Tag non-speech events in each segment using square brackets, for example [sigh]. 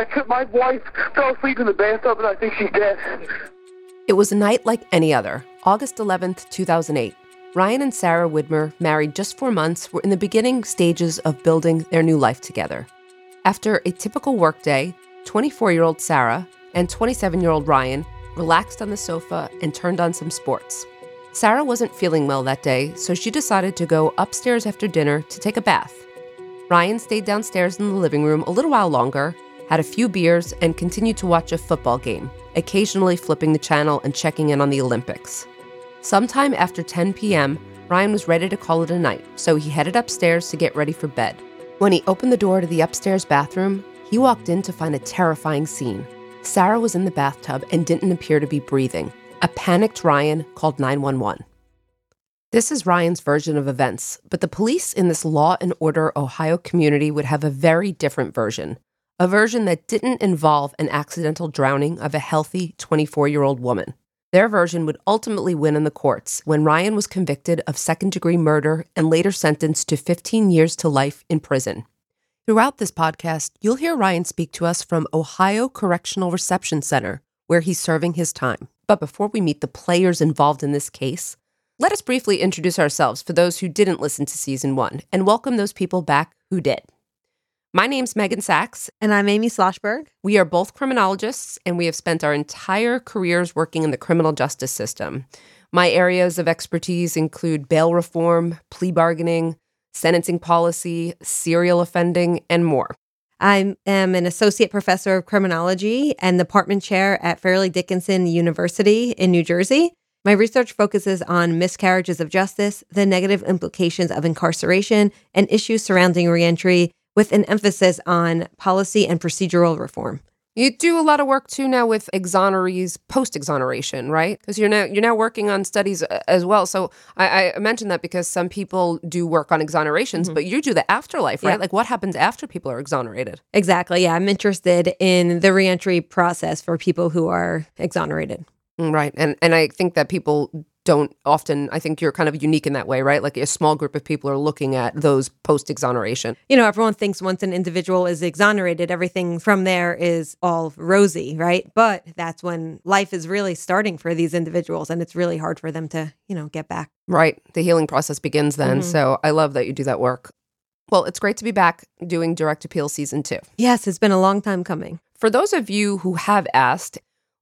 I my wife fell asleep in the bathtub, and I think she's dead. It was a night like any other. August 11th, 2008. Ryan and Sarah Widmer, married just four months, were in the beginning stages of building their new life together. After a typical workday, 24 year old Sarah and 27 year old Ryan relaxed on the sofa and turned on some sports. Sarah wasn't feeling well that day, so she decided to go upstairs after dinner to take a bath. Ryan stayed downstairs in the living room a little while longer, had a few beers, and continued to watch a football game, occasionally flipping the channel and checking in on the Olympics. Sometime after 10 p.m., Ryan was ready to call it a night, so he headed upstairs to get ready for bed. When he opened the door to the upstairs bathroom, he walked in to find a terrifying scene. Sarah was in the bathtub and didn't appear to be breathing. A panicked Ryan called 911. This is Ryan's version of events, but the police in this law and order Ohio community would have a very different version. A version that didn't involve an accidental drowning of a healthy 24 year old woman. Their version would ultimately win in the courts when Ryan was convicted of second degree murder and later sentenced to 15 years to life in prison. Throughout this podcast, you'll hear Ryan speak to us from Ohio Correctional Reception Center, where he's serving his time. But before we meet the players involved in this case, let us briefly introduce ourselves for those who didn't listen to season one and welcome those people back who did. My name's Meghan Sacks. And I'm Amy Shlosberg. We are both criminologists, and we have spent our entire careers working in the criminal justice system. My areas of expertise include bail reform, plea bargaining, sentencing policy, serial offending, and more. I am an associate professor of criminology and department chair at Fairleigh Dickinson University in New Jersey. My research focuses on miscarriages of justice, the negative implications of incarceration, and issues surrounding reentry, with an emphasis on policy and procedural reform. You do a lot of work too now with exonerees post exoneration, right? Because you're now you're now working on studies uh, as well. So I, I mentioned that because some people do work on exonerations, mm-hmm. but you do the afterlife, right? Yeah. Like what happens after people are exonerated? Exactly. Yeah, I'm interested in the reentry process for people who are exonerated. Mm, right, and and I think that people don't often i think you're kind of unique in that way right? Like a small group of people are looking at those post exoneration you know everyone thinks once an individual is exonerated everything from there is all rosy right? But that's when life is really starting for these individuals and it's really hard for them to you know get back. Right. The healing process begins then. Mm-hmm. so i love that you do that work. Well it's great to be back doing direct appeal season two. Yes it's been a long time coming. For those of you who have asked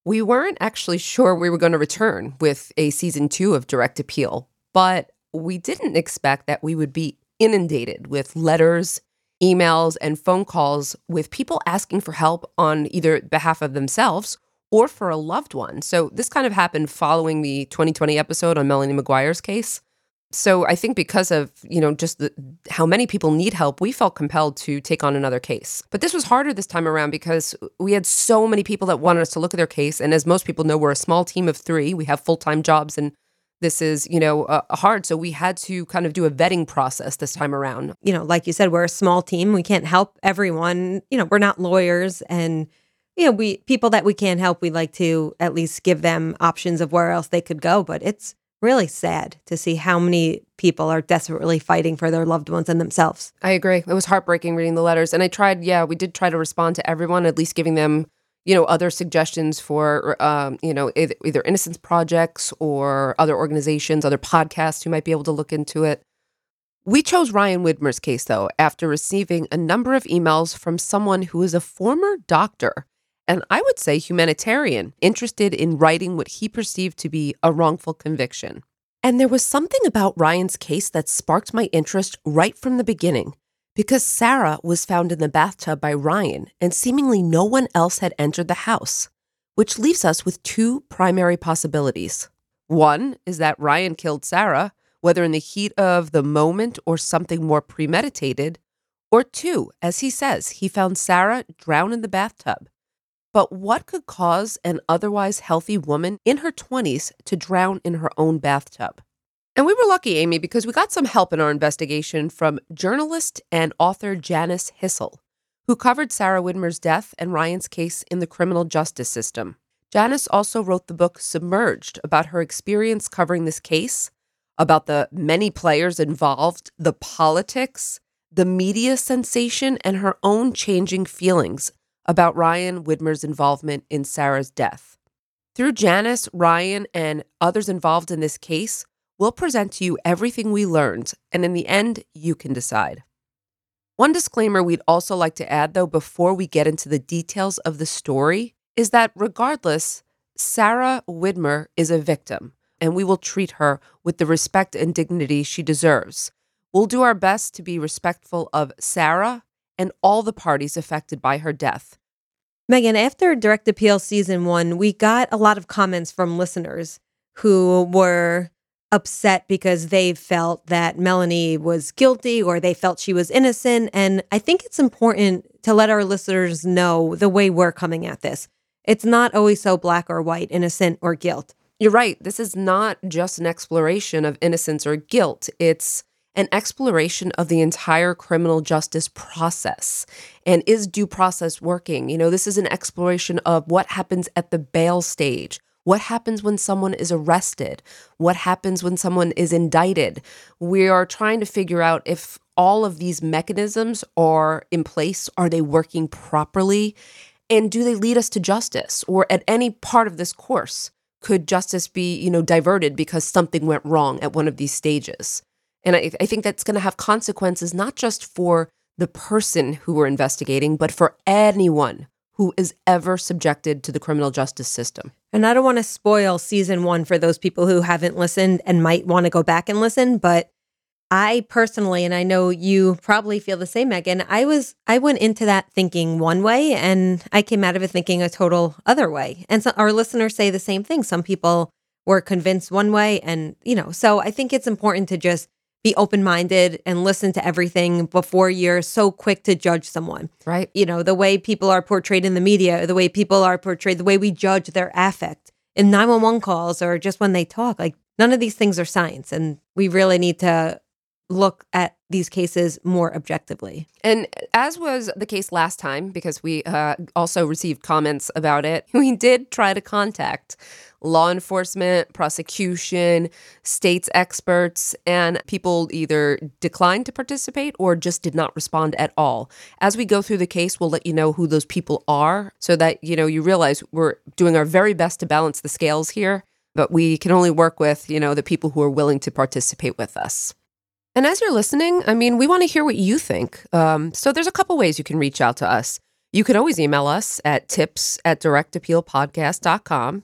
we weren't actually sure we were going to return with a season two of Direct Appeal, but we didn't expect that we would be inundated with letters, emails, and phone calls with people asking for help on either behalf of themselves or for a loved one. So this kind of happened following the 2020 episode on Melanie McGuire's case so I think because of, you know, just the, how many people need help, we felt compelled to take on another case. But this was harder this time around because we had so many people that wanted us to look at their case. And as most people know, we're a small team of three. We have full time jobs and this is, you know, uh, hard. So we had to kind of do a vetting process this time around. You know, like you said, we're a small team. We can't help everyone. You know, we're not lawyers and you know, we people that we can't help, we like to at least give them options of where else they could go. But it's really sad to see how many people are desperately fighting for their loved ones and themselves. I agree. It was heartbreaking reading the letters. And I tried, yeah, we did try to respond to everyone, at least giving them, you know, other suggestions for, um, you know, either, either innocence projects or other organizations, other podcasts who might be able to look into it. We chose Ryan Widmer's case, though, after receiving a number of emails from someone who is a former doctor and I would say humanitarian, interested in righting what he perceived to be a wrongful conviction. And there was something about Ryan's case that sparked my interest right from the beginning, because Sarah was found in the bathtub by Ryan, and seemingly no one else had entered the house, which leaves us with two primary possibilities. One is that Ryan killed Sarah, whether in the heat of the moment or something more premeditated. Or two, as he says, he found Sarah drowned in the bathtub but what could cause an otherwise healthy woman in her 20s to drown in her own bathtub? And we were lucky, Amy, because we got some help in our investigation from journalist and author Janice Hisle, who covered Sarah Widmer's death and Ryan's case in the criminal justice system. Janice also wrote the book Submerged about her experience covering this case, about the many players involved, the politics, the media sensation, and her own changing feelings about Ryan Widmer's involvement in Sarah's death. Through Janice, Ryan, and others involved in this case, we'll present to you everything we learned, and in the end, you can decide. One disclaimer we'd also like to add, though, before we get into the details of the story, is that regardless, Sarah Widmer is a victim, and we will treat her with the respect and dignity she deserves. We'll do our best to be respectful of Sarah and all the parties affected by her death. Meghan, after Direct Appeal season one, we got a lot of comments from listeners who were upset because they felt that Melanie was guilty or they felt she was innocent. And I think it's important to let our listeners know the way we're coming at this. It's not always so black or white, innocent or guilt. You're right. This is not just an exploration of innocence or guilt. It's an exploration of the entire criminal justice process. And is due process working? You know, this is an exploration of what happens at the bail stage. What happens when someone is arrested? What happens when someone is indicted? We are trying to figure out if all of these mechanisms are in place. Are they working properly? And do they lead us to justice? Or at any part of this course, could justice be, you know, diverted because something went wrong at one of these stages? And I, I think that's going to have consequences not just for the person who we're investigating, but for anyone who is ever subjected to the criminal justice system. And I don't want to spoil season one for those people who haven't listened and might want to go back and listen, but I personally, and I know you probably feel the same, Meghan, I was, I went into that thinking one way and I came out of it thinking a total other way. And so our listeners say the same thing. Some people were convinced one way and, you know, so I think it's important to just be open minded and listen to everything before you're so quick to judge someone. Right. You know, the way people are portrayed in the media, the way people are portrayed, the way we judge their affect in 911 calls or just when they talk. Like, none of these things are science. And we really need to look at these cases more objectively. And as was the case last time, because we uh, also received comments about it, [laughs] we did try to contact law enforcement, prosecution, states experts, and people either declined to participate or just did not respond at all. As we go through the case, we'll let you know who those people are so that you know you realize we're doing our very best to balance the scales here, but we can only work with, you know, the people who are willing to participate with us. And as you're listening, I mean, we want to hear what you think. Um, so there's a couple ways you can reach out to us. You can always email us at tips at directappealpodcast.com.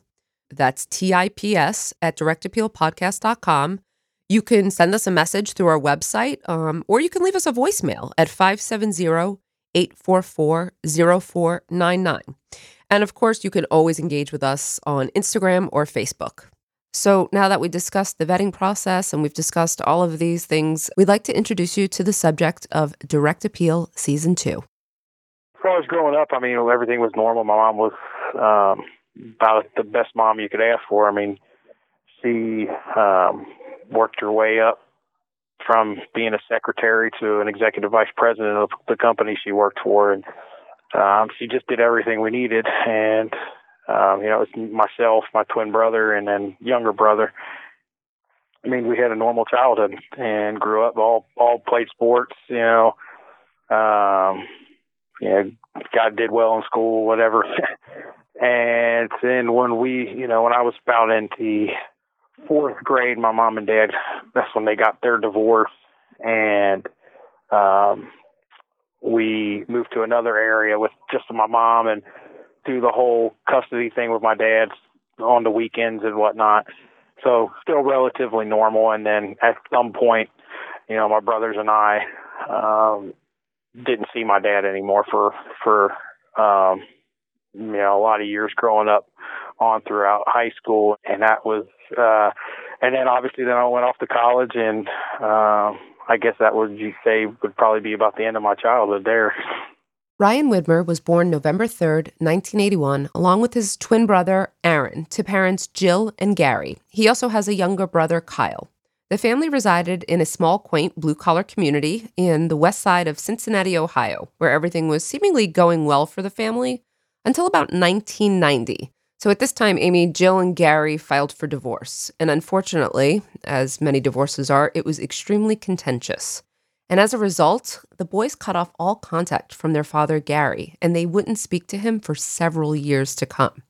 That's T-I-P-S at directappealpodcast.com. You can send us a message through our website, um, or you can leave us a voicemail at 570-844-0499. And of course, you can always engage with us on Instagram or Facebook. So now that we discussed the vetting process and we've discussed all of these things, we'd like to introduce you to the subject of Direct Appeal Season 2. As far as growing up, I mean, everything was normal. My mom was um, about the best mom you could ask for. I mean, she um, worked her way up from being a secretary to an executive vice president of the company she worked for, and um, she just did everything we needed. And um, you know, it's myself, my twin brother, and then younger brother. I mean, we had a normal childhood and grew up all all played sports. You know, um, you know, God did well in school, whatever. [laughs] and then when we, you know, when I was about in the fourth grade, my mom and dad, that's when they got their divorce, and um, we moved to another area with just my mom and do the whole custody thing with my dad on the weekends and whatnot. So still relatively normal. And then at some point, you know, my brothers and I um, didn't see my dad anymore for for um, you know a lot of years growing up on throughout high school, and that was uh, and then obviously then I went off to college, and um, I guess that would you say would probably be about the end of my childhood there. Ryan Widmer was born November 3, 1981, along with his twin brother, Aaron, to parents Jill and Gary. He also has a younger brother, Kyle. The family resided in a small, quaint blue collar community in the west side of Cincinnati, Ohio, where everything was seemingly going well for the family until about 1990. So at this time, Amy, Jill, and Gary filed for divorce. And unfortunately, as many divorces are, it was extremely contentious. And as a result, the boys cut off all contact from their father, Gary, and they wouldn't speak to him for several years to come.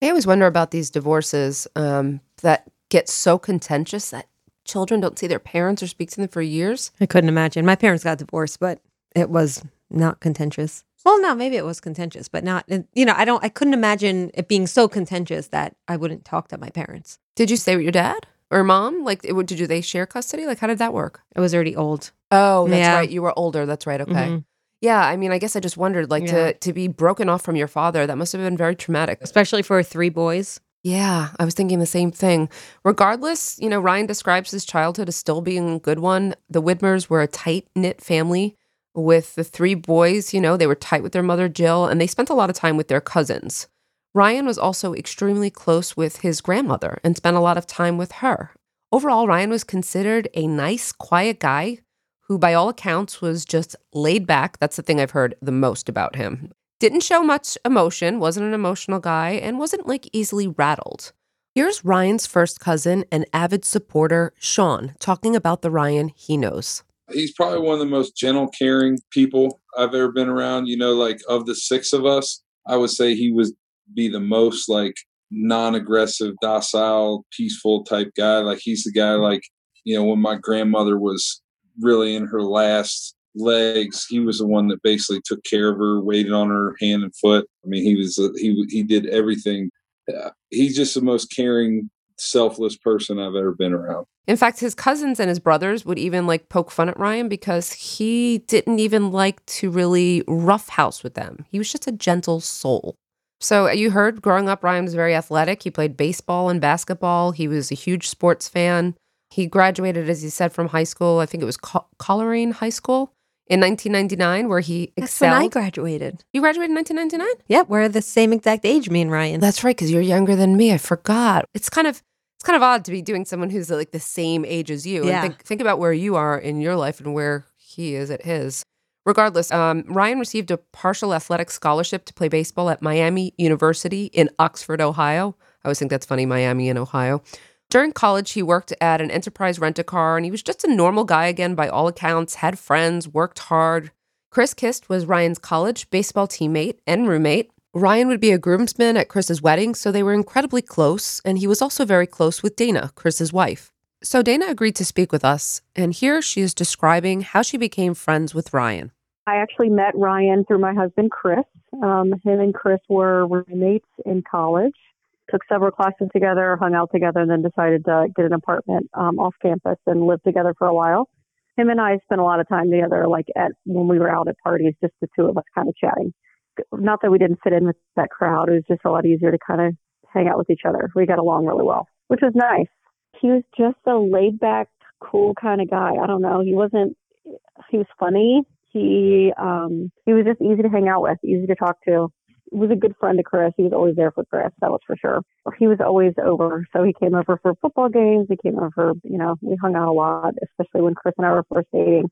I always wonder about these divorces um, that get so contentious that children don't see their parents or speak to them for years. I couldn't imagine. My parents got divorced, but it was not contentious. Well, no, maybe it was contentious, but not, you know, I don't, I couldn't imagine it being so contentious that I wouldn't talk to my parents. Did you stay with your dad or mom? Like, it, would- did they share custody? Like, how did that work? I was already old. Oh, that's Yeah. right. You were older. That's right. Okay. Mhm. Yeah. I mean, I guess I just wondered, like, Yeah. to, to be broken off from your father, that must have been very traumatic. Especially for three boys. Yeah, I was thinking the same thing. Regardless, you know, Ryan describes his childhood as still being a good one. The Widmers were a tight knit family with the three boys. You know, they were tight with their mother, Jill, and they spent a lot of time with their cousins. Ryan was also extremely close with his grandmother and spent a lot of time with her. Overall, Ryan was considered a nice, quiet guy who, by all accounts, was just laid back. That's the thing I've heard the most about him. Didn't show much emotion, wasn't an emotional guy, and wasn't like easily rattled. Here's Ryan's first cousin and avid supporter, Sean, talking about the Ryan he knows. he's probably one of the most gentle, caring people I've ever been around. You know, like of the six of us, I would say he would be the most like non-aggressive, docile, peaceful type guy. Like he's the guy like, you know, when my grandmother was really in her last legs, he was the one that basically took care of her, waited on her hand and foot. I mean, he was he he did everything. He's just the most caring, selfless person I've ever been around. In fact, his cousins and his brothers would even like poke fun at Ryan because he didn't even like to really roughhouse with them. He was just a gentle soul. So uh, you heard growing up, Ryan was very athletic. He played baseball and basketball. He was a huge sports fan. He graduated, as he said, from high school. I think it was Col- Colerain High School in 1999, where he That's when I graduated. you graduated in 1999? Yep, we're the same exact age, me and Ryan. That's right, because you're younger than me. I forgot. It's kind of it's kind of odd to be doing someone who's like the same age as you. Yeah. And think think about where you are in your life and where he is at his. Regardless, um, Ryan received a partial athletic scholarship to play baseball at Miami University in Oxford, Ohio. I always think that's funny, Miami in Ohio. During college, he worked at an enterprise rent a car, and he was just a normal guy again by all accounts, had friends, worked hard. Chris Kist was Ryan's college baseball teammate and roommate. Ryan would be a groomsman at Chris's wedding, so they were incredibly close, and he was also very close with Dana, Chris's wife. So Dana agreed to speak with us, and here she is describing how she became friends with Ryan. I actually met Ryan through my husband, Chris. Um, him and Chris were roommates in college, took several classes together, hung out together, and then decided to get an apartment um, off campus and live together for a while. Him and I spent a lot of time together, like at when we were out at parties, just the two of us kind of chatting. Not that we didn't fit in with that crowd, it was just a lot easier to kind of hang out with each other. We got along really well, which was nice. He was just a laid back, cool kind of guy. I don't know. He wasn't, he was funny he um he was just easy to hang out with, easy to talk to. He was a good friend to Chris. He was always there for Chris, that was for sure. He was always over. So he came over for football games. He came over, you know, we hung out a lot, especially when Chris and I were first dating.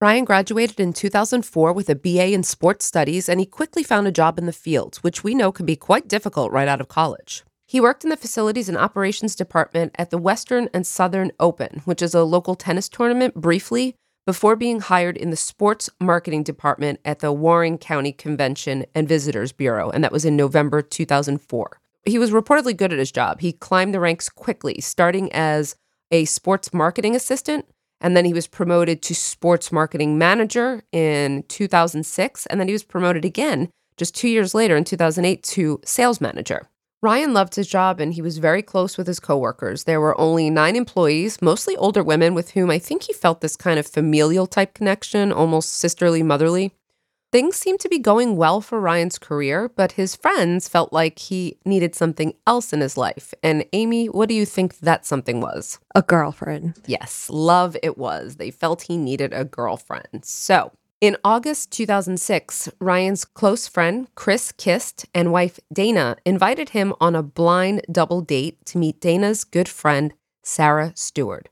Ryan graduated in 2004 with a BA in sports studies, and he quickly found a job in the field, which we know can be quite difficult right out of college. He worked in the facilities and operations department at the Western and Southern Open, which is a local tennis tournament, briefly, before being hired in the sports marketing department at the Warren County Convention and Visitors Bureau, and that was in November 2004. He was reportedly good at his job. He climbed the ranks quickly, starting as a sports marketing assistant, and then he was promoted to sports marketing manager in 2006, and then he was promoted again just two years later in 2008 to sales manager. Ryan loved his job and he was very close with his coworkers. There were only nine employees, mostly older women, with whom I think he felt this kind of familial type connection, almost sisterly, motherly. Things seemed to be going well for Ryan's career, but his friends felt like he needed something else in his life. And Amy, what do you think that something was? A girlfriend. Yes, love it was. They felt he needed a girlfriend. So, in August 2006, Ryan's close friend, Chris Kist, and wife Dana invited him on a blind double date to meet Dana's good friend, Sarah Stewart.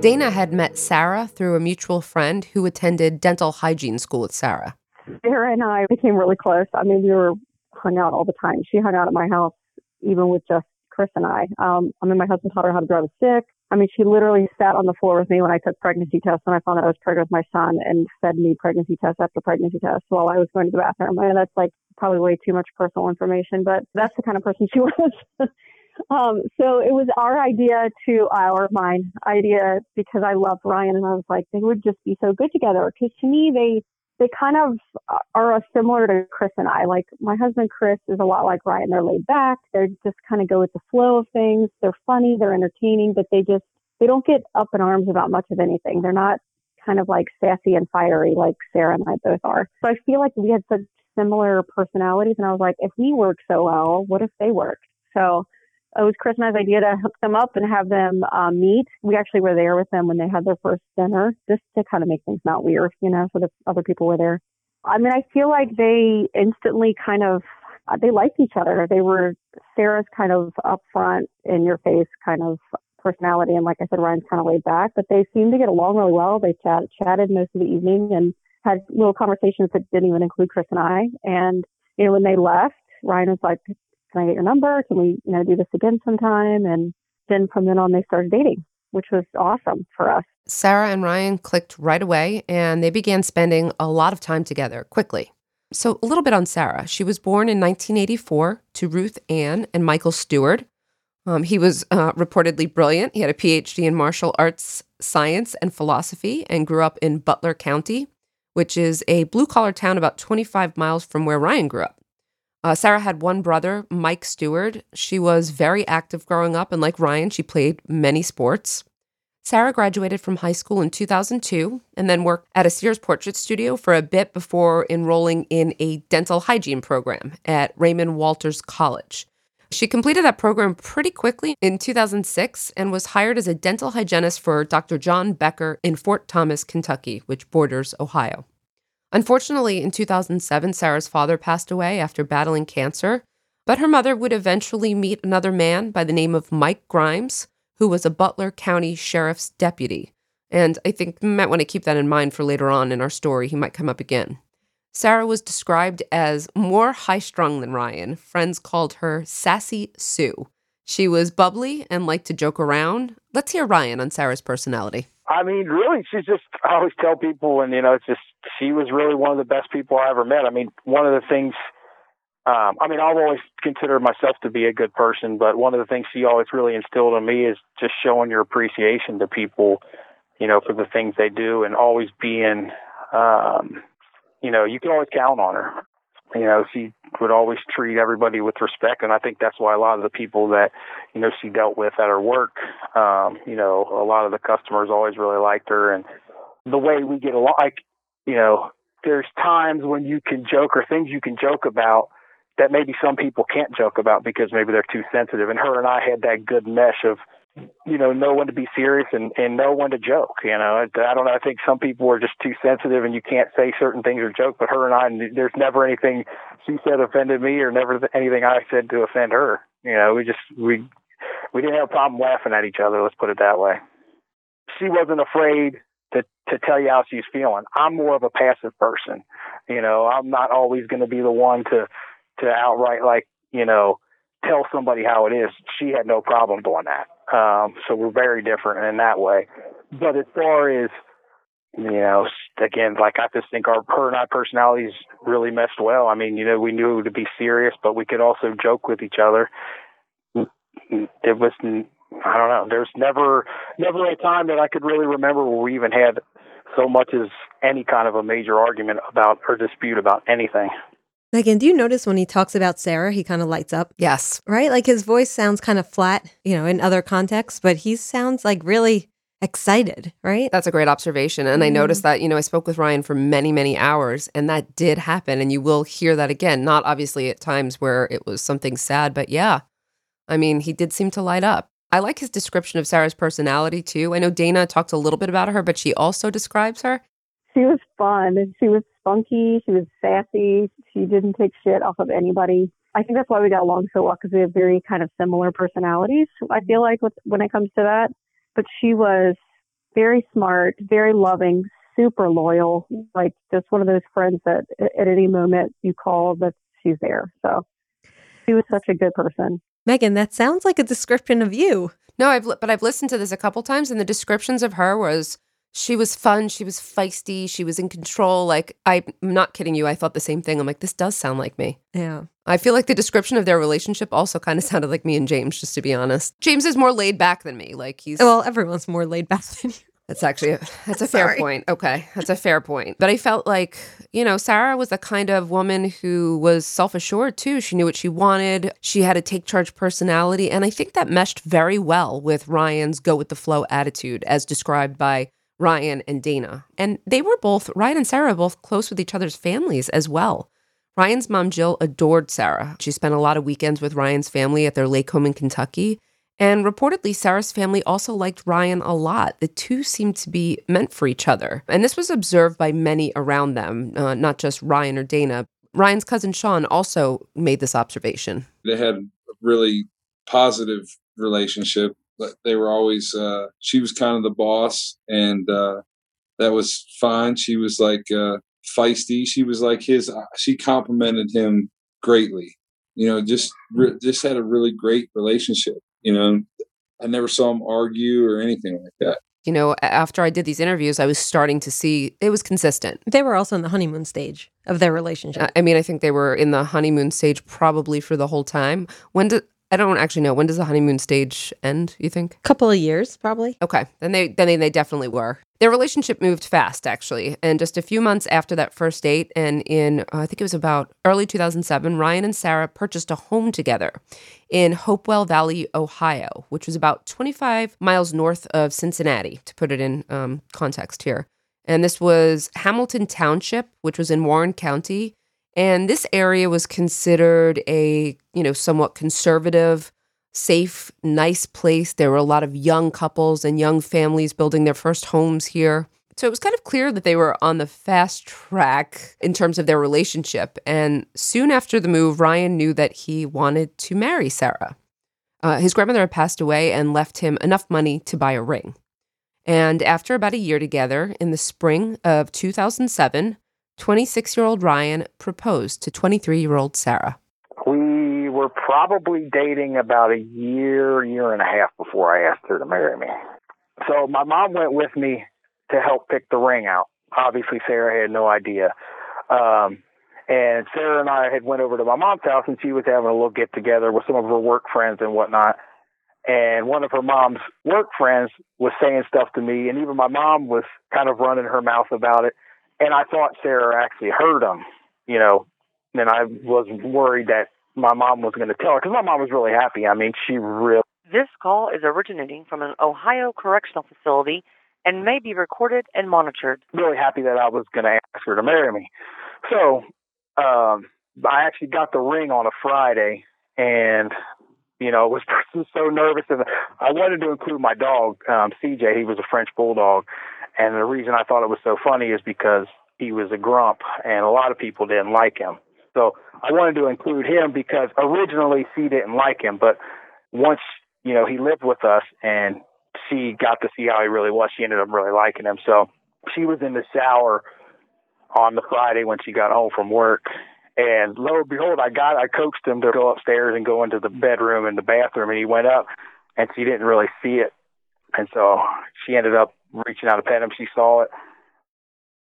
Dana had met Sarah through a mutual friend who attended dental hygiene school with Sarah. Sarah and I became really close. I mean, we were hung out all the time. She hung out at my house, even with just Chris and I. Um, I mean, my husband taught her how to drive a stick. I mean, she literally sat on the floor with me when I took pregnancy tests when I found out I was pregnant with my son and fed me pregnancy test after pregnancy test while I was going to the bathroom. I that's like probably way too much personal information, but that's the kind of person she [laughs] was. um, so it was our idea to our mine idea because I loved Ryan and I was like, they would just be so good together. Cause to me, they, they kind of uh, are similar to Chris and I. Like my husband Chris is a lot like Ryan. They're laid back. They just kind of go with the flow of things. They're funny. They're entertaining, but they just they don't get up in arms about much of anything. They're not kind of like sassy and fiery like Sarah and I both are. So I feel like we had such similar personalities, and I was like, if we work so well, what if they worked? So it was Chris and I's idea to hook them up and have them um, meet. We actually were there with them when they had their first dinner, just to kind of make things not weird, you know, so the other people were there. I mean, I feel like they instantly kind of uh, they liked each other. They were Sarah's kind of upfront, in your face kind of personality, and like I said, Ryan's kind of laid back. But they seemed to get along really well. They chat, chatted most of the evening and had little conversations that didn't even include Chris and I. And you know, when they left, Ryan was like, can I get your number? Can we, you know, do this again sometime? And then from then on, they started dating, which was awesome for us. Sarah and Ryan clicked right away and they began spending a lot of time together quickly. So, a little bit on Sarah. She was born in 1984 to Ruth Ann and Michael Stewart. Um, he was uh, reportedly brilliant. He had a PhD in martial arts science and philosophy and grew up in Butler County, which is a blue collar town about 25 miles from where Ryan grew up. Uh, Sarah had one brother, Mike Stewart. She was very active growing up, and like Ryan, she played many sports. Sarah graduated from high school in 2002 and then worked at a Sears portrait studio for a bit before enrolling in a dental hygiene program at Raymond Walters College. She completed that program pretty quickly in 2006 and was hired as a dental hygienist for Dr. John Becker in Fort Thomas, Kentucky, which borders Ohio. Unfortunately, in 2007, Sarah's father passed away after battling cancer, but her mother would eventually meet another man by the name of Mike Grimes, who was a Butler County Sheriff's deputy. And I think we might want to keep that in mind for later on in our story. He might come up again. Sarah was described as more high strung than Ryan. Friends called her Sassy Sue. She was bubbly and liked to joke around. Let's hear Ryan on Sarah's personality. I mean, really, she's just, I always tell people, and, you know, it's just, she was really one of the best people I ever met. I mean, one of the things, um, I mean, I've always considered myself to be a good person, but one of the things she always really instilled in me is just showing your appreciation to people, you know, for the things they do and always being, um, you know, you can always count on her you know, she would always treat everybody with respect, and I think that's why a lot of the people that, you know, she dealt with at her work, um, you know, a lot of the customers always really liked her, and the way we get along, like, you know, there's times when you can joke or things you can joke about that maybe some people can't joke about because maybe they're too sensitive, and her and I had that good mesh of you know, know when to be serious and, and know when to joke. You know, I don't know. I think some people are just too sensitive and you can't say certain things or joke, but her and I, there's never anything she said offended me or never anything I said to offend her. You know, we just, we, we didn't have a problem laughing at each other. Let's put it that way. She wasn't afraid to, to tell you how she's feeling. I'm more of a passive person. You know, I'm not always going to be the one to, to outright like, you know, tell somebody how it is. She had no problem doing that um, so we're very different in that way. But as far as you know, again, like I just think our her and I personalities really meshed well. I mean, you know, we knew to be serious, but we could also joke with each other. It was, I don't know. There's never, never a time that I could really remember where we even had so much as any kind of a major argument about or dispute about anything. Meghan, do you notice when he talks about Sarah, he kind of lights up? Yes. Right? Like his voice sounds kind of flat, you know, in other contexts, but he sounds like really excited, right? That's a great observation. And mm-hmm. I noticed that, you know, I spoke with Ryan for many, many hours, and that did happen. And you will hear that again, not obviously at times where it was something sad, but yeah. I mean, he did seem to light up. I like his description of Sarah's personality too. I know Dana talked a little bit about her, but she also describes her. She was fun and she was spunky. She was sassy. She didn't take shit off of anybody. I think that's why we got along so well because we have very kind of similar personalities. I feel like with, when it comes to that. But she was very smart, very loving, super loyal. Like just one of those friends that at any moment you call that she's there. So she was such a good person. Meghan, that sounds like a description of you. No, I've li- but I've listened to this a couple times, and the descriptions of her was she was fun, she was feisty, she was in control. Like I'm not kidding you, I thought the same thing. I'm like, this does sound like me. Yeah. I feel like the description of their relationship also kind of sounded like me and James, just to be honest. James is more laid back than me. Like he's Well, everyone's more laid back than you. That's actually a, that's a fair point. Okay, that's a fair point. But I felt like you know Sarah was the kind of woman who was self assured too. She knew what she wanted. She had a take charge personality, and I think that meshed very well with Ryan's go with the flow attitude, as described by Ryan and Dana. And they were both Ryan and Sarah both close with each other's families as well. Ryan's mom Jill adored Sarah. She spent a lot of weekends with Ryan's family at their lake home in Kentucky. And reportedly, Sarah's family also liked Ryan a lot. The two seemed to be meant for each other. And this was observed by many around them, uh, not just Ryan or Dana. Ryan's cousin Sean also made this observation. They had a really positive relationship. But they were always uh, she was kind of the boss, and uh, that was fine. She was like uh, feisty. She was like his. She complimented him greatly. You know, just re- just had a really great relationship. You know, I never saw him argue or anything like that. You know, after I did these interviews, I was starting to see it was consistent. They were also in the honeymoon stage of their relationship. I- I mean, I think they were in the honeymoon stage probably for the whole time. When do I don't actually know when does the honeymoon stage end? You think? A couple of years, probably. Okay, then they then they, they definitely were. Their relationship moved fast, actually, and just a few months after that first date, and in uh, I think it was about early 2007, Ryan and Sarah purchased a home together in Hopewell Valley, Ohio, which was about 25 miles north of Cincinnati, to put it in um, context here. And this was Hamilton Township, which was in Warren County, and this area was considered a you know somewhat conservative safe, nice place. There were a lot of young couples and young families building their first homes here. So it was kind of clear that they were on the fast track in terms of their relationship. And soon after the move, Ryan knew that he wanted to marry Sarah. Uh, his grandmother had passed away and left him enough money to buy a ring. And after about a year together, in the spring of 2007, 26 year old Ryan proposed to 23 year old Sarah. We were probably dating about a year, year and a half before I asked her to marry me. So my mom went with me to help pick the ring out. Obviously, Sarah had no idea. Um, and Sarah and I had went over to my mom's house, and she was having a little get together with some of her work friends and whatnot. And one of her mom's work friends was saying stuff to me, and even my mom was kind of running her mouth about it. And I thought Sarah actually heard them, you know, and I was worried that my mom was going to tell her because my mom was really happy. I mean, she really This call is originating from an Ohio correctional facility and may be recorded and monitored. really happy that I was going to ask her to marry me. So um, I actually got the ring on a Friday, and you know [laughs] was so nervous, and I wanted to include my dog um, CJ. He was a French bulldog, and the reason I thought it was so funny is because he was a grump, and a lot of people didn't like him. So I wanted to include him because originally she didn't like him, but once you know he lived with us and she got to see how he really was, she ended up really liking him. So she was in the shower on the Friday when she got home from work. And lo and behold, I got I coaxed him to go upstairs and go into the bedroom and the bathroom, and he went up, and she didn't really see it, and so she ended up reaching out to pet him. She saw it.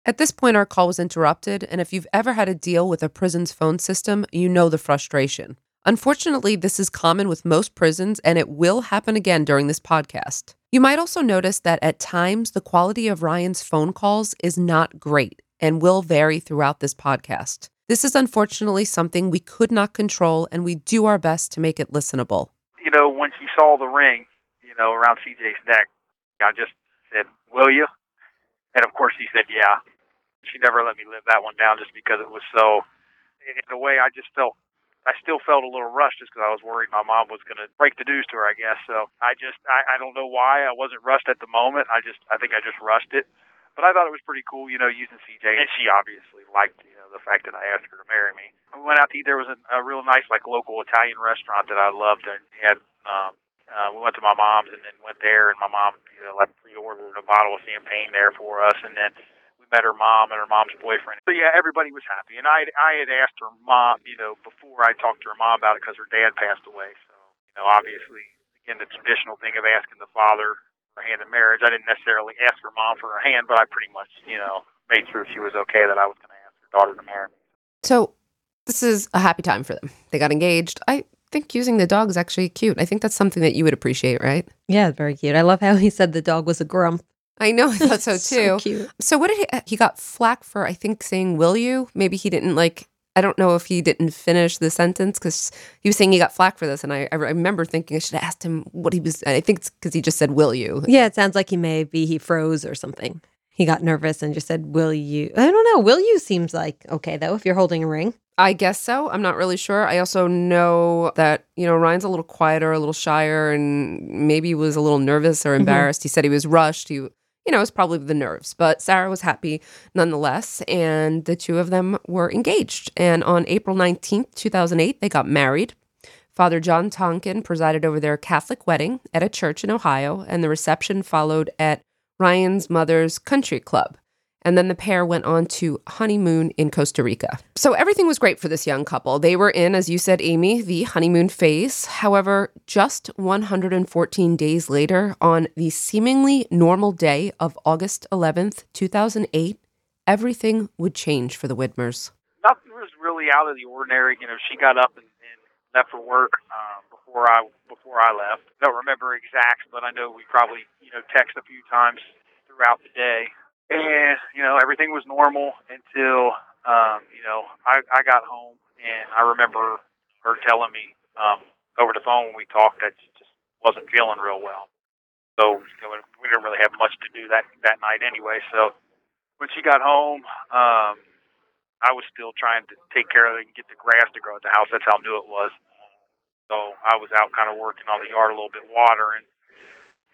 At this point, our call was interrupted, and if you've ever had a deal with a prison's phone system, you know the frustration. Unfortunately, this is common with most prisons, and it will happen again during this podcast. You might also notice that at times the quality of Ryan's phone calls is not great and will vary throughout this podcast. This is unfortunately something we could not control, and we do our best to make it listenable. you know, when she saw the ring, you know, around CJ's neck, I just said, "Will you?" And of course, he said, "Yeah." She never let me live that one down just because it was so. In a way, I just felt, I still felt a little rushed just because I was worried my mom was going to break the news to her. I guess so. I just, I, I don't know why I wasn't rushed at the moment. I just, I think I just rushed it. But I thought it was pretty cool, you know, using CJ, and she obviously liked, you know, the fact that I asked her to marry me. We went out to eat. There was a, a real nice, like, local Italian restaurant that I loved, and had, um, uh, we went to my mom's and then went there, and my mom, you know, like pre-ordered a bottle of champagne there for us, and then we met her mom and her mom's boyfriend. So yeah, everybody was happy, and I, I had asked her mom, you know, before I talked to her mom about it because her dad passed away. So you know, obviously, again, the traditional thing of asking the father for a hand in marriage. I didn't necessarily ask her mom for her hand, but I pretty much, you know, made sure she was okay that I was going to ask her daughter to marry me. So this is a happy time for them. They got engaged. I think using the dog is actually cute. I think that's something that you would appreciate, right? Yeah, very cute. I love how he said the dog was a grump. I know, I thought [laughs] so too. so cute. So what did he he got flack for I think saying will you? Maybe he didn't like I don't know if he didn't finish the sentence cuz he was saying he got flack for this and I, I remember thinking I should have asked him what he was I think it's cuz he just said will you. Yeah, it sounds like he maybe he froze or something. He got nervous and just said, "Will you?" I don't know. Will you seems like okay though if you're holding a ring. I guess so. I'm not really sure. I also know that, you know, Ryan's a little quieter, a little shyer, and maybe was a little nervous or mm-hmm. embarrassed. He said he was rushed. He, you know, it was probably the nerves, but Sarah was happy nonetheless. And the two of them were engaged. And on April 19th, 2008, they got married. Father John Tonkin presided over their Catholic wedding at a church in Ohio, and the reception followed at Ryan's mother's country club. And then the pair went on to honeymoon in Costa Rica. So everything was great for this young couple. They were in, as you said, Amy, the honeymoon phase. However, just 114 days later, on the seemingly normal day of August 11th, 2008, everything would change for the Widmers. Nothing was really out of the ordinary. You know, she got up and, and left for work um, before I before I left. Don't remember exacts, but I know we probably you know text a few times throughout the day and you know everything was normal until um, you know I, I got home and I remember her telling me um, over the phone when we talked that she just wasn't feeling real well. So you know, we didn't really have much to do that that night anyway. So when she got home, um, I was still trying to take care of it and get the grass to grow at the house. That's how new it was. So I was out kind of working on the yard a little bit, watering,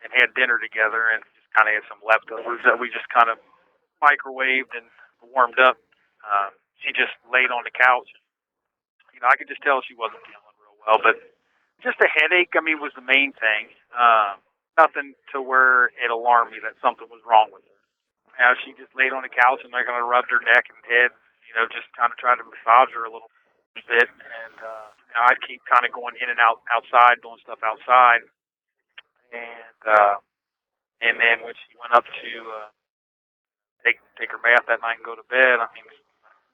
and had dinner together and just kind of had some leftovers that we just kind of microwaved and warmed up. Um, she just laid on the couch. You know, I could just tell she wasn't feeling real well, but just a headache. I mean, was the main thing. Um, nothing to where it alarmed me that something was wrong with her. Know, she just laid on the couch and I kind of rubbed her neck and head. You know, just kind of tried to massage her a little bit, and uh, I'd keep kind of going in and out outside, doing stuff outside, and uh, and then when she went up to uh, take take her bath that night and go to bed, I mean,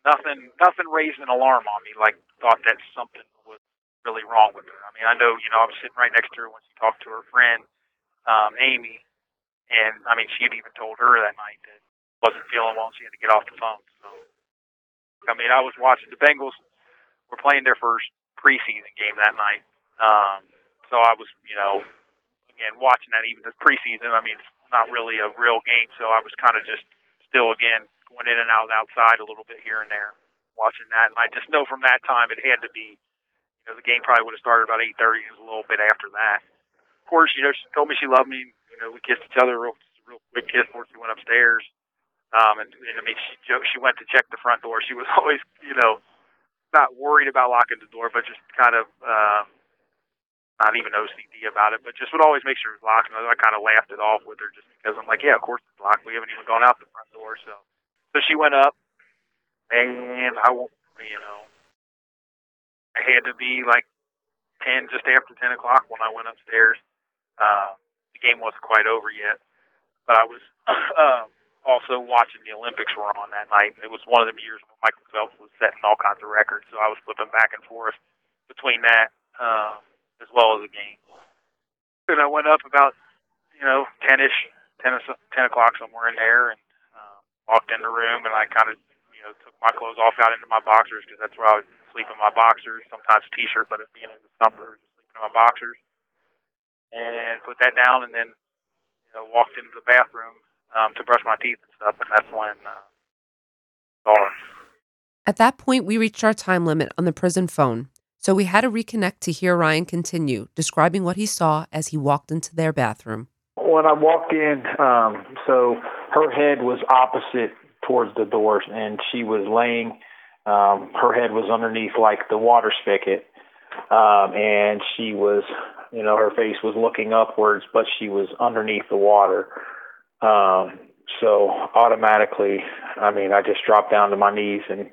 nothing nothing raised an alarm on me. Like thought that something was really wrong with her. I mean, I know you know I was sitting right next to her when she talked to her friend um, Amy, and I mean she had even told her that night that wasn't feeling well and she had to get off the phone. So I mean, I was watching the Bengals were playing their first preseason game that night. Um, so I was, you know, again watching that even the preseason. I mean, it's not really a real game, so I was kind of just still again going in and out outside a little bit here and there, watching that. And I just know from that time it had to be, you know, the game probably would have started about eight thirty. It was a little bit after that. Of course, you know, she told me she loved me. You know, we kissed each other real, real quick kiss before she went upstairs. Um, and, and I mean, she she went to check the front door. She was [laughs] always, you know, not worried about locking the door, but just kind of. Uh, not even OCD about it, but just would always make sure it was locked. And I kind of laughed it off with her just because I'm like, yeah, of course it's locked. We haven't even gone out the front door. So, so she went up, and I won't, you know, I had to be like ten, just after ten o'clock when I went upstairs. Uh, the game wasn't quite over yet, but I was uh, [laughs] also watching the Olympics were on that night. It was one of the years when Michael Phelps was setting all kinds of records, so I was flipping back and forth between that. Uh, as well as the game. And I went up about, you know, 10-ish, 10, 10 o'clock somewhere in there and uh, walked in the room and I kind of, you know, took my clothes off out into my boxers because that's where I would sleep in my boxers, sometimes t-shirt, but at the end of the summer, sleeping in my boxers. And put that down and then, you know, walked into the bathroom um, to brush my teeth and stuff. And that's when uh, saw her. At that point, we reached our time limit on the prison phone. So we had to reconnect to hear Ryan continue, describing what he saw as he walked into their bathroom. When I walked in, um, so her head was opposite towards the doors, and she was laying. Um, her head was underneath like the water spigot, um, and she was, you know, her face was looking upwards, but she was underneath the water. Um, so automatically, I mean, I just dropped down to my knees and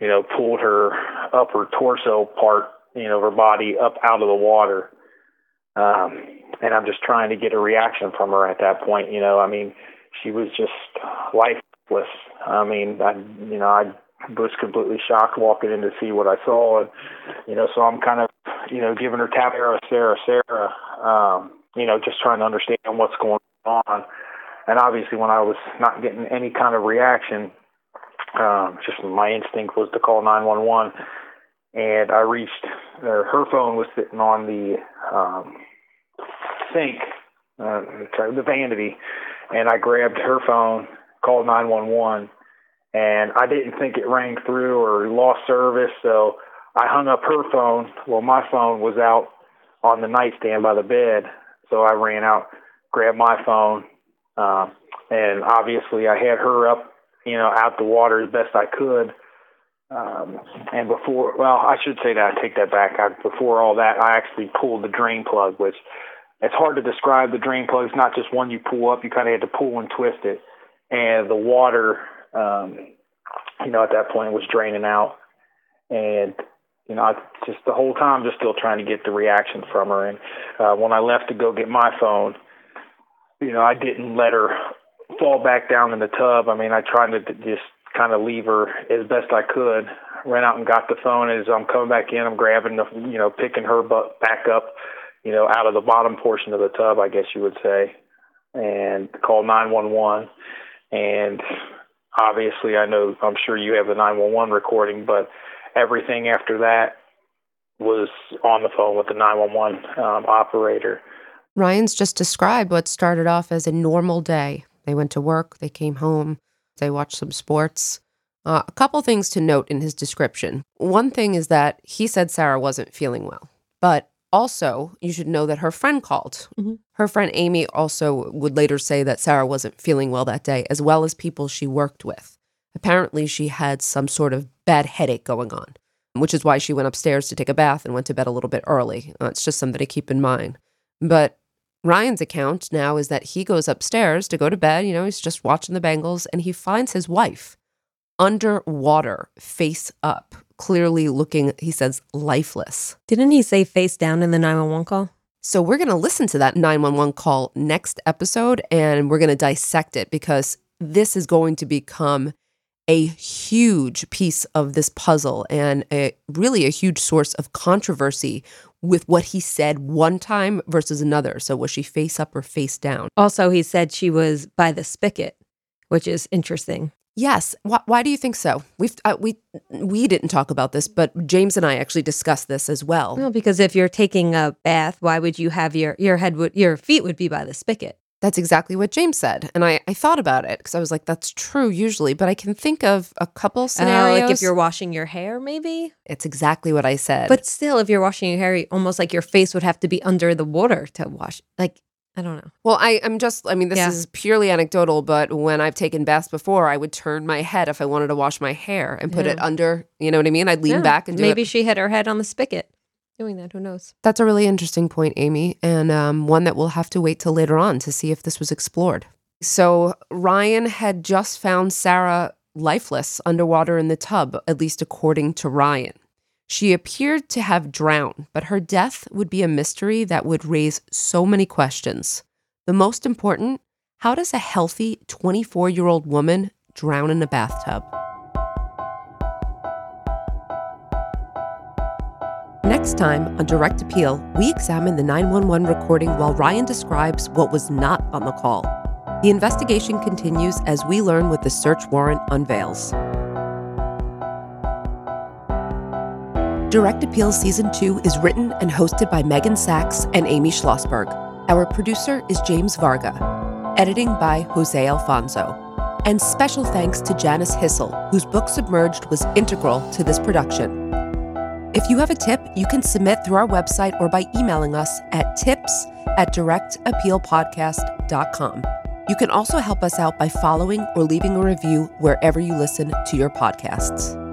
you know, pulled her upper torso part, you know, her body up out of the water. Um, and I'm just trying to get a reaction from her at that point. You know, I mean, she was just lifeless. I mean, I, you know, I was completely shocked walking in to see what I saw, and you know, so I'm kind of, you know, giving her tap Sarah, Sarah, Sarah, um, you know, just trying to understand what's going on. And obviously, when I was not getting any kind of reaction, um, just my instinct was to call 911. And I reached, uh, her phone was sitting on the um, sink, uh, the vanity, and I grabbed her phone, called 911, and I didn't think it rang through or lost service, so I hung up her phone. Well, my phone was out on the nightstand by the bed, so I ran out, grabbed my phone, uh, and obviously I had her up, you know, out the water as best I could. Um, and before, well, I should say that I take that back. I, before all that, I actually pulled the drain plug, which it's hard to describe. The drain plug is not just one you pull up; you kind of had to pull and twist it, and the water, um, you know, at that point was draining out, and you know, I just the whole time just still trying to get the reaction from her. And uh, when I left to go get my phone, you know, I didn't let her fall back down in the tub. I mean, I tried to just kind of leave her as best I could. Ran out and got the phone. As I'm coming back in, I'm grabbing the, you know, picking her butt back up, you know, out of the bottom portion of the tub, I guess you would say, and call 911. And obviously, I know, I'm sure you have the 911 recording, but everything after that was on the phone with the 911 um, operator. Ryan's just described what started off as a normal day. They went to work, they came home, they watched some sports. Uh, a couple things to note in his description. One thing is that he said Sarah wasn't feeling well, but also you should know that her friend called. Mm-hmm. Her friend Amy also would later say that Sarah wasn't feeling well that day, as well as people she worked with. Apparently, she had some sort of bad headache going on, which is why she went upstairs to take a bath and went to bed a little bit early. Uh, it's just something to keep in mind. But Ryan's account now is that he goes upstairs to go to bed. You know, he's just watching the Bengals and he finds his wife underwater, face up, clearly looking, he says, lifeless. Didn't he say face down in the 911 call? So we're going to listen to that 911 call next episode and we're going to dissect it because this is going to become a huge piece of this puzzle and a, really a huge source of controversy with what he said one time versus another. So was she face up or face down? Also, he said she was by the spigot, which is interesting. Yes. Why, why do you think so? We've uh, we we didn't talk about this, but James and I actually discussed this as well. Well, because if you're taking a bath, why would you have your your head would your feet would be by the spigot? That's exactly what James said. And I, I thought about it because I was like, that's true usually, but I can think of a couple scenarios. Uh, like if you're washing your hair, maybe? It's exactly what I said. But still, if you're washing your hair, almost like your face would have to be under the water to wash. Like, I don't know. Well, I, I'm just, I mean, this yeah. is purely anecdotal, but when I've taken baths before, I would turn my head if I wanted to wash my hair and put yeah. it under, you know what I mean? I'd lean yeah. back and Maybe it. she hit her head on the spigot doing that. Who knows? That's a really interesting point, Amy, and um, one that we'll have to wait till later on to see if this was explored. So Ryan had just found Sarah lifeless underwater in the tub, at least according to Ryan. She appeared to have drowned, but her death would be a mystery that would raise so many questions. The most important how does a healthy 24 year old woman drown in a bathtub? Next time on Direct Appeal, we examine the 911 recording while Ryan describes what was not on the call. The investigation continues as we learn what the search warrant unveils. Direct Appeal Season 2 is written and hosted by Meghan Sacks and Amy Shlosberg. Our producer is James Varga. Editing by Jose Alfonzo. And special thanks to Janice Hisle, whose book Submerged was integral to this production. If you have a tip, you can submit through our website or by emailing us at tips at directappealpodcast.com. You can also help us out by following or leaving a review wherever you listen to your podcasts.